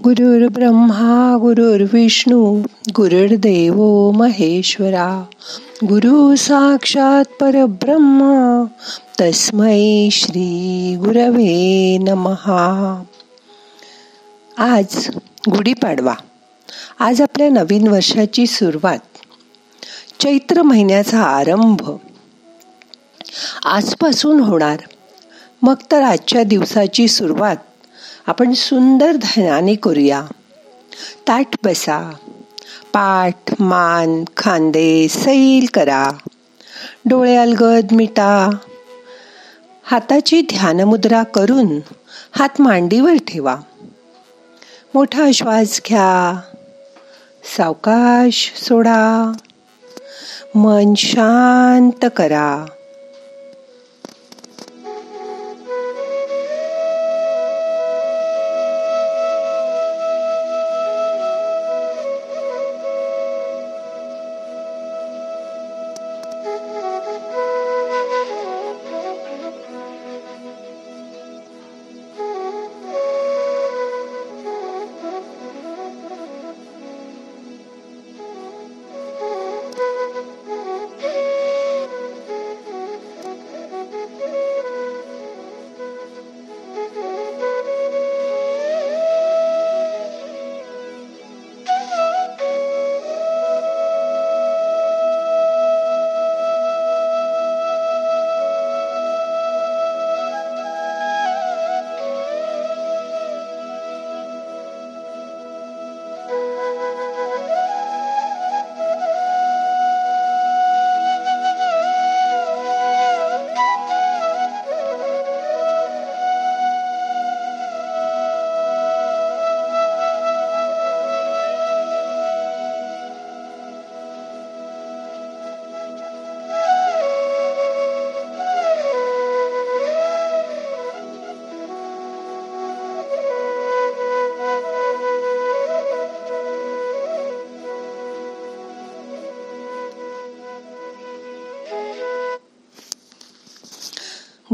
गुरुर् ब्रह्मा गुरुर्विष्णू गुरुर्देव महेश्वरा गुरु साक्षात परब्रह्मा तस्मै श्री गुरवे नमहा आज गुढीपाडवा आज आपल्या नवीन वर्षाची सुरुवात. चैत्र महिन्याचा आरंभ. आजपासून होणार. मग तर आजच्या दिवसाची सुरुवात. आपण सुंदर ध्यानाने करूया. ताट बसा. पाठ मान खांदे सैल करा. डोळे अलगद मिटा. हाताची ध्यानमुद्रा करून हात मांडीवर ठेवा. मोठा श्वास घ्या. सावकाश सोडा. मन शांत करा.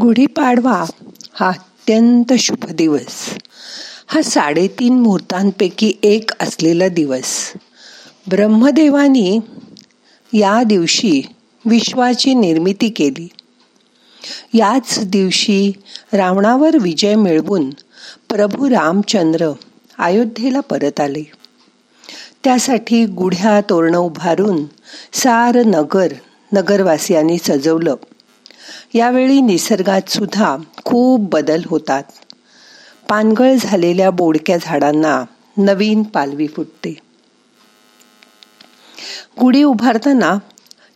गुढीपाडवा हा अत्यंत शुभ दिवस. हा साडेतीन मुहूर्तांपैकी एक असलेला दिवस. ब्रह्मदेवानी या दिवशी विश्वाची निर्मिती केली. याच दिवशी रावणावर विजय मिळवून प्रभू रामचंद्र अयोध्येला परत आले. त्यासाठी गुढ्या तोरणं उभारून सार नगर नगरवासियांनी सजवलं. यावेळी निसर्गात सुद्धा खूप बदल होतात. पानगळ झालेल्या बोडक्या झाडांना नवीन पालवी फुटते. गुढी उभारताना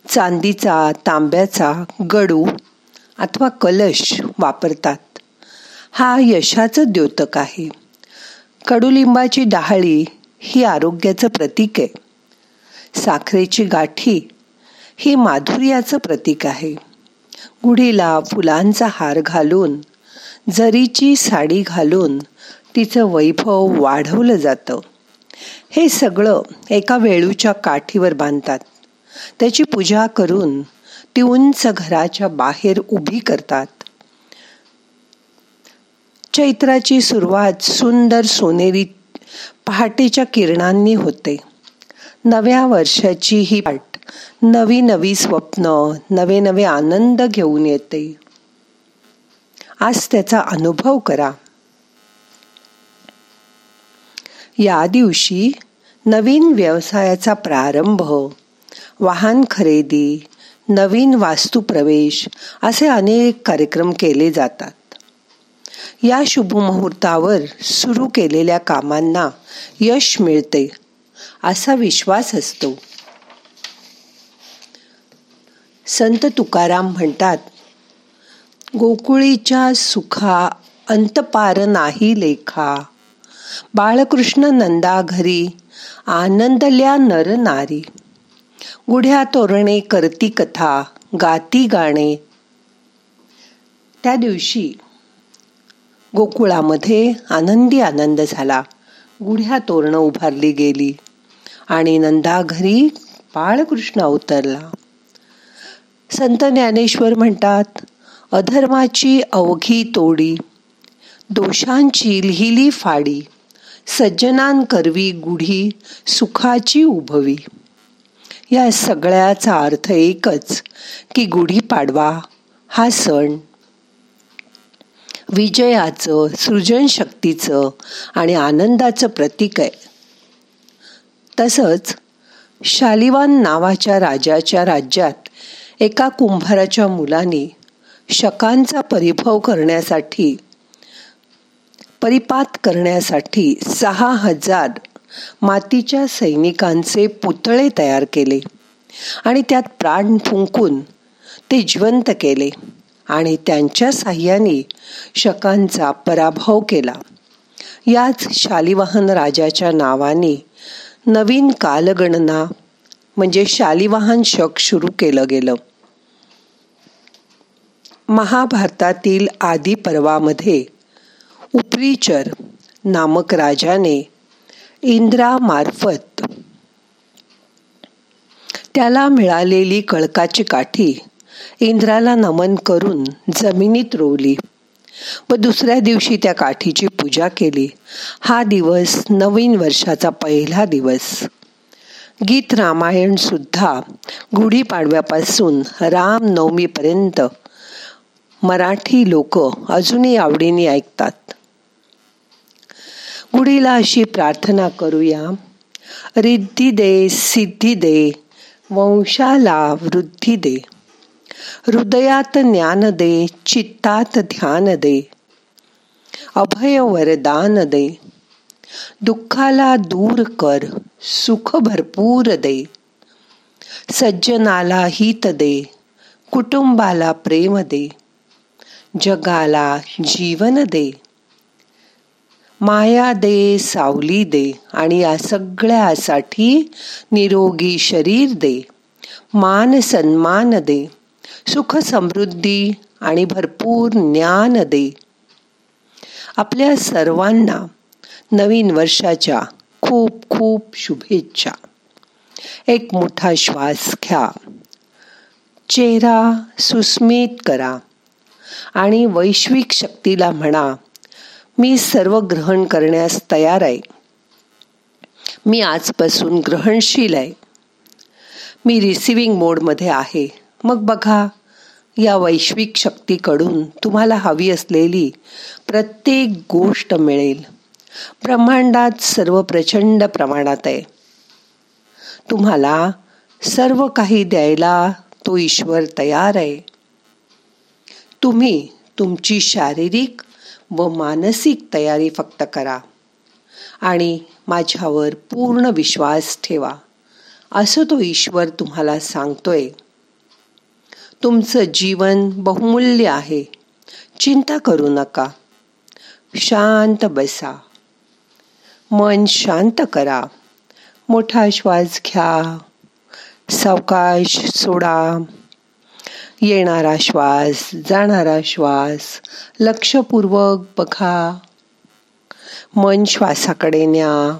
चांदीचा तांब्याचा गडू अथवा कलश वापरतात. हा यशाचं द्योतक आहे. कडुलिंबाची डहाळी ही आरोग्याचं प्रतीक आहे. साखरेची गाठी ही माधुर्याचं प्रतीक आहे. गुढीला फुलांचा हार घालून जरीची साडी घालून तिचं वैभव वाढवलं जातं. हे सगळं एका वेळूच्या काठीवर बांधतात. त्याची पूजा करून ती उंच घराच्या बाहेर उभी करतात. चैत्राची सुरुवात सुंदर सोनेरी पहाटेच्या किरणांनी होते. नव्या वर्षाची ही पाठ नवी नवी स्वप्न नवे नवे आनंद घेऊन येते. आज त्याचा अनुभव करा. या दिवशी नवीन व्यवसायाचा प्रारंभ वाहन खरेदी नवीन वास्तू प्रवेश असे अनेक कार्यक्रम केले जातात. या शुभ मुहूर्तावर सुरू केलेल्या कामांना यश मिळते असा विश्वास असतो. संत तुकाराम म्हणतात गोकुळीच्या सुखा अंतपार नाही लेखा. बाळकृष्ण नंदा घरी आनंदल्या नर नारी. गुढ्या तोरणे करती कथा गाती गाणे. त्या दिवशी गोकुळामध्ये आनंदी आनंद झाला. गुढ्या तोरणं उभारली गेली आणि नंदा घरी बाळकृष्ण अवतरला. संत ज्ञानेश्वर म्हणतात अधर्माची अवघी तोडी दोषांची लिहिली फाडी सज्जनान करवी गुढी सुखाची उभवी. या सगळ्याचा अर्थ एकच की गुढी पाडवा हा सण. विजयाचं सृजनशक्तीचं आणि आनंदाचं प्रतीक आहे. तसंच शालिवान नावाच्या राजाच्या राज्यात एका कुंभाराच्या मुलाने शकांचा परिभव करण्यासाठी परिपात करण्यासाठी सहा हजार मातीच्या सैनिकांचे पुतळे तयार केले आणि त्यात प्राण फुंकून ते जिवंत केले आणि त्यांच्या साह्याने शकांचा पराभव केला. याच शालिवाहन राजाच्या नावाने नवीन कालगणना म्हणजे शालिवाहन शक सुरू केलं गेलं. महाभारतातील आदी पर्वामध्ये उपरीचर नामक राजाने इंद्रामार्फत त्याला मिळालेली कळकाची काठी इंद्राला नमन करून जमिनीत रोवली व दुसऱ्या दिवशी त्या काठीची पूजा केली. हा दिवस नवीन वर्षाचा पहिला दिवस. गीत रामायण सुद्धा गुढीपाडव्यापासून रामनवमीपर्यंत मराठी लोक अजूनही आवडीने ऐकतात. गुढीला अशी प्रार्थना करूया. रिद्धी दे सिद्धी दे वंशाला वृद्धी दे. हृदयात ज्ञान दे चित्तात ध्यान दे. अभय वरदान दे. दुःखाला दूर कर सुख भरपूर दे. सज्जनाला हित दे कुटुंबाला प्रेम दे. जगाला जीवन दे. माया दे सावली दे आणि या सगळ्यासाठी निरोगी शरीर दे. मान सन्मान दे. सुख समृद्धी आणि भरपूर ज्ञान दे. आपल्या सर्वांना नवीन वर्षाच्या खूप खूप शुभेच्छा. एक मोठा श्वास घ्या. चेहरा सुस्मित करा. आणि वैश्विक शक्तीला म्हणा मी सर्व ग्रहण करण्यास तयार आहे. मी आजपासून ग्रहणशील आहे. मी रिसिव्हिंग मोडमध्ये आहे. मग बघा या वैश्विक शक्तीकडून तुम्हाला हवी असलेली प्रत्येक गोष्ट मिळेल. ब्रह्मांडात सर्व प्रचंड प्रमाणात आहे. तुम्हाला सर्व काही द्यायला तो ईश्वर तयार आहे. तुम्ही तुमची शारीरिक व मानसिक तयारी फक्त करा. आणि माझ्यावर पूर्ण विश्वास ठेवा. असं तो ईश्वर तुम्हाला सांगतोय. तुमचं जीवन बहुमूल्य आहे. चिंता करू नका. शांत बसा. मन शांत करा. मोठा श्वास घ्या. सावकाश सोडा. येणारा श्वास जाणारा श्वास लक्षपूर्वक बघा. मन श्वासाकडे न्या.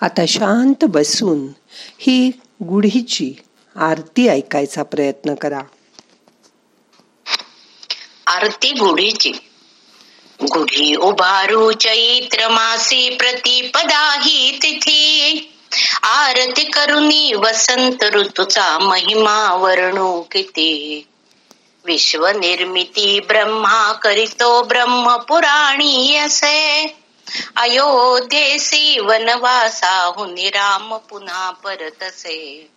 आता शांत बसून ही गुढीची आरती ऐकायचा प्रयत्न करा. आरती गुढीची. गुढी उभारू चैत्र मासी प्रतिपदा ही तिथी. आरती करुनी वसंत ऋतूचा महिमा वर्णू किती. विश्व निर्मिती ब्रह्मा करीतो ब्रह्म पुराणी असे अयोध्येसी वनवासाहुनी राम पुन्हा परतसे.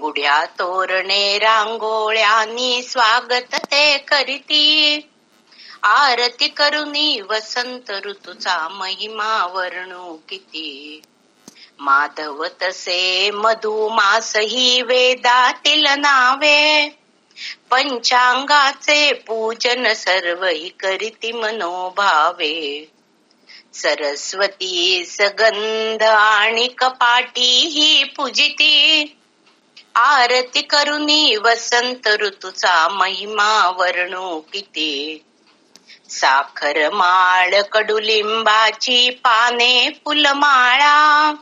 गुढ्या तोरणे रांगोळ्यानी स्वागत ते करीती. आरती करुनी वसंत ऋतूचा महिमा वर्णू किती माधव तसे मधुमास ही वेदातील नावे. पंचांगाचे पूजन सर्व करीती मनोभावे. सरस्वती सगंध आणि कपाटी ही पूजिती. आरती करुनी वसंत ऋतूचा महिमा वर्णू किती साखर माळ कडुलिंबाची पाने फुलमाळा.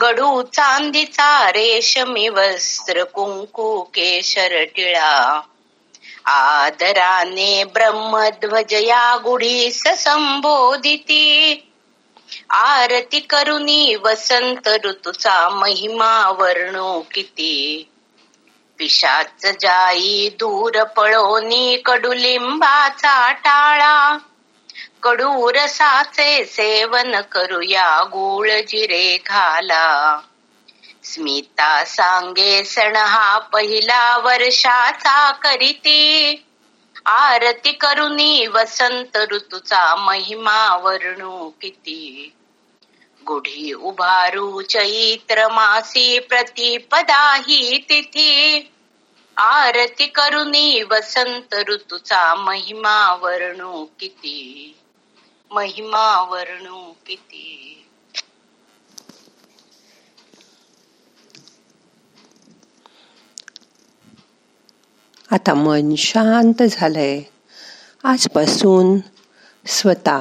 गडू चांदीचा रेशमी वस्त्र कुंकू केशर टिळा. आदराने ब्रह्मध्वज या गुढीस संबोधिती. आरती करुनी वसंत ऋतूचा महिमा वर्णो किती? पिशाच जाई दूर पळोनी कडुलिंबाचा टाळा. कडू रसाचे सेवन करूया गुळ जिरे घाला. स्मिता सांगे सण हा पहिला वर्षाचा करीती. आरती करुनी वसंत ऋतूचा महिमा वर्णू किती. गुढी उभारू चैत्र मासी प्रतिपदा ही तिथी. आरती करुनी वसंत ऋतूचा महिमा वर्णू किती. महिमा वर्णू किती. आता मन शांत झालंय. आजपासून स्वतः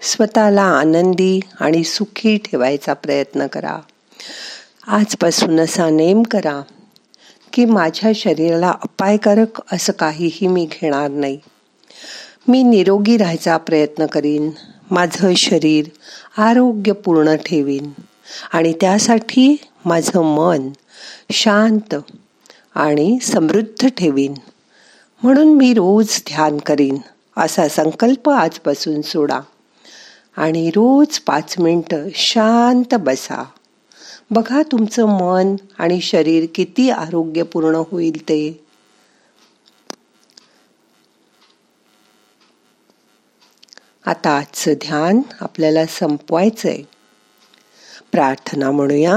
स्वतःला आनंदी आणि सुखी ठेवायचा प्रयत्न करा. आजपासून असा नेम करा की माझ्या शरीराला अपायकारक असं काहीही मी घेणार नाही. मी निरोगी राहायचा प्रयत्न करीन. माझं शरीर आरोग्यपूर्ण ठेवीन आणि त्यासाठी माझं मन शांत आणि समृद्ध ठेवीन. म्हणून मी रोज ध्यान करीन असा संकल्प आजपासून सोडा. आणि रोज पाच मिनटं शांत बसा. बघा तुमचं मन आणि शरीर किती आरोग्यपूर्ण होईल ते. आता आजचं ध्यान आपल्याला संपवायचंय. प्रार्थना म्हणूया.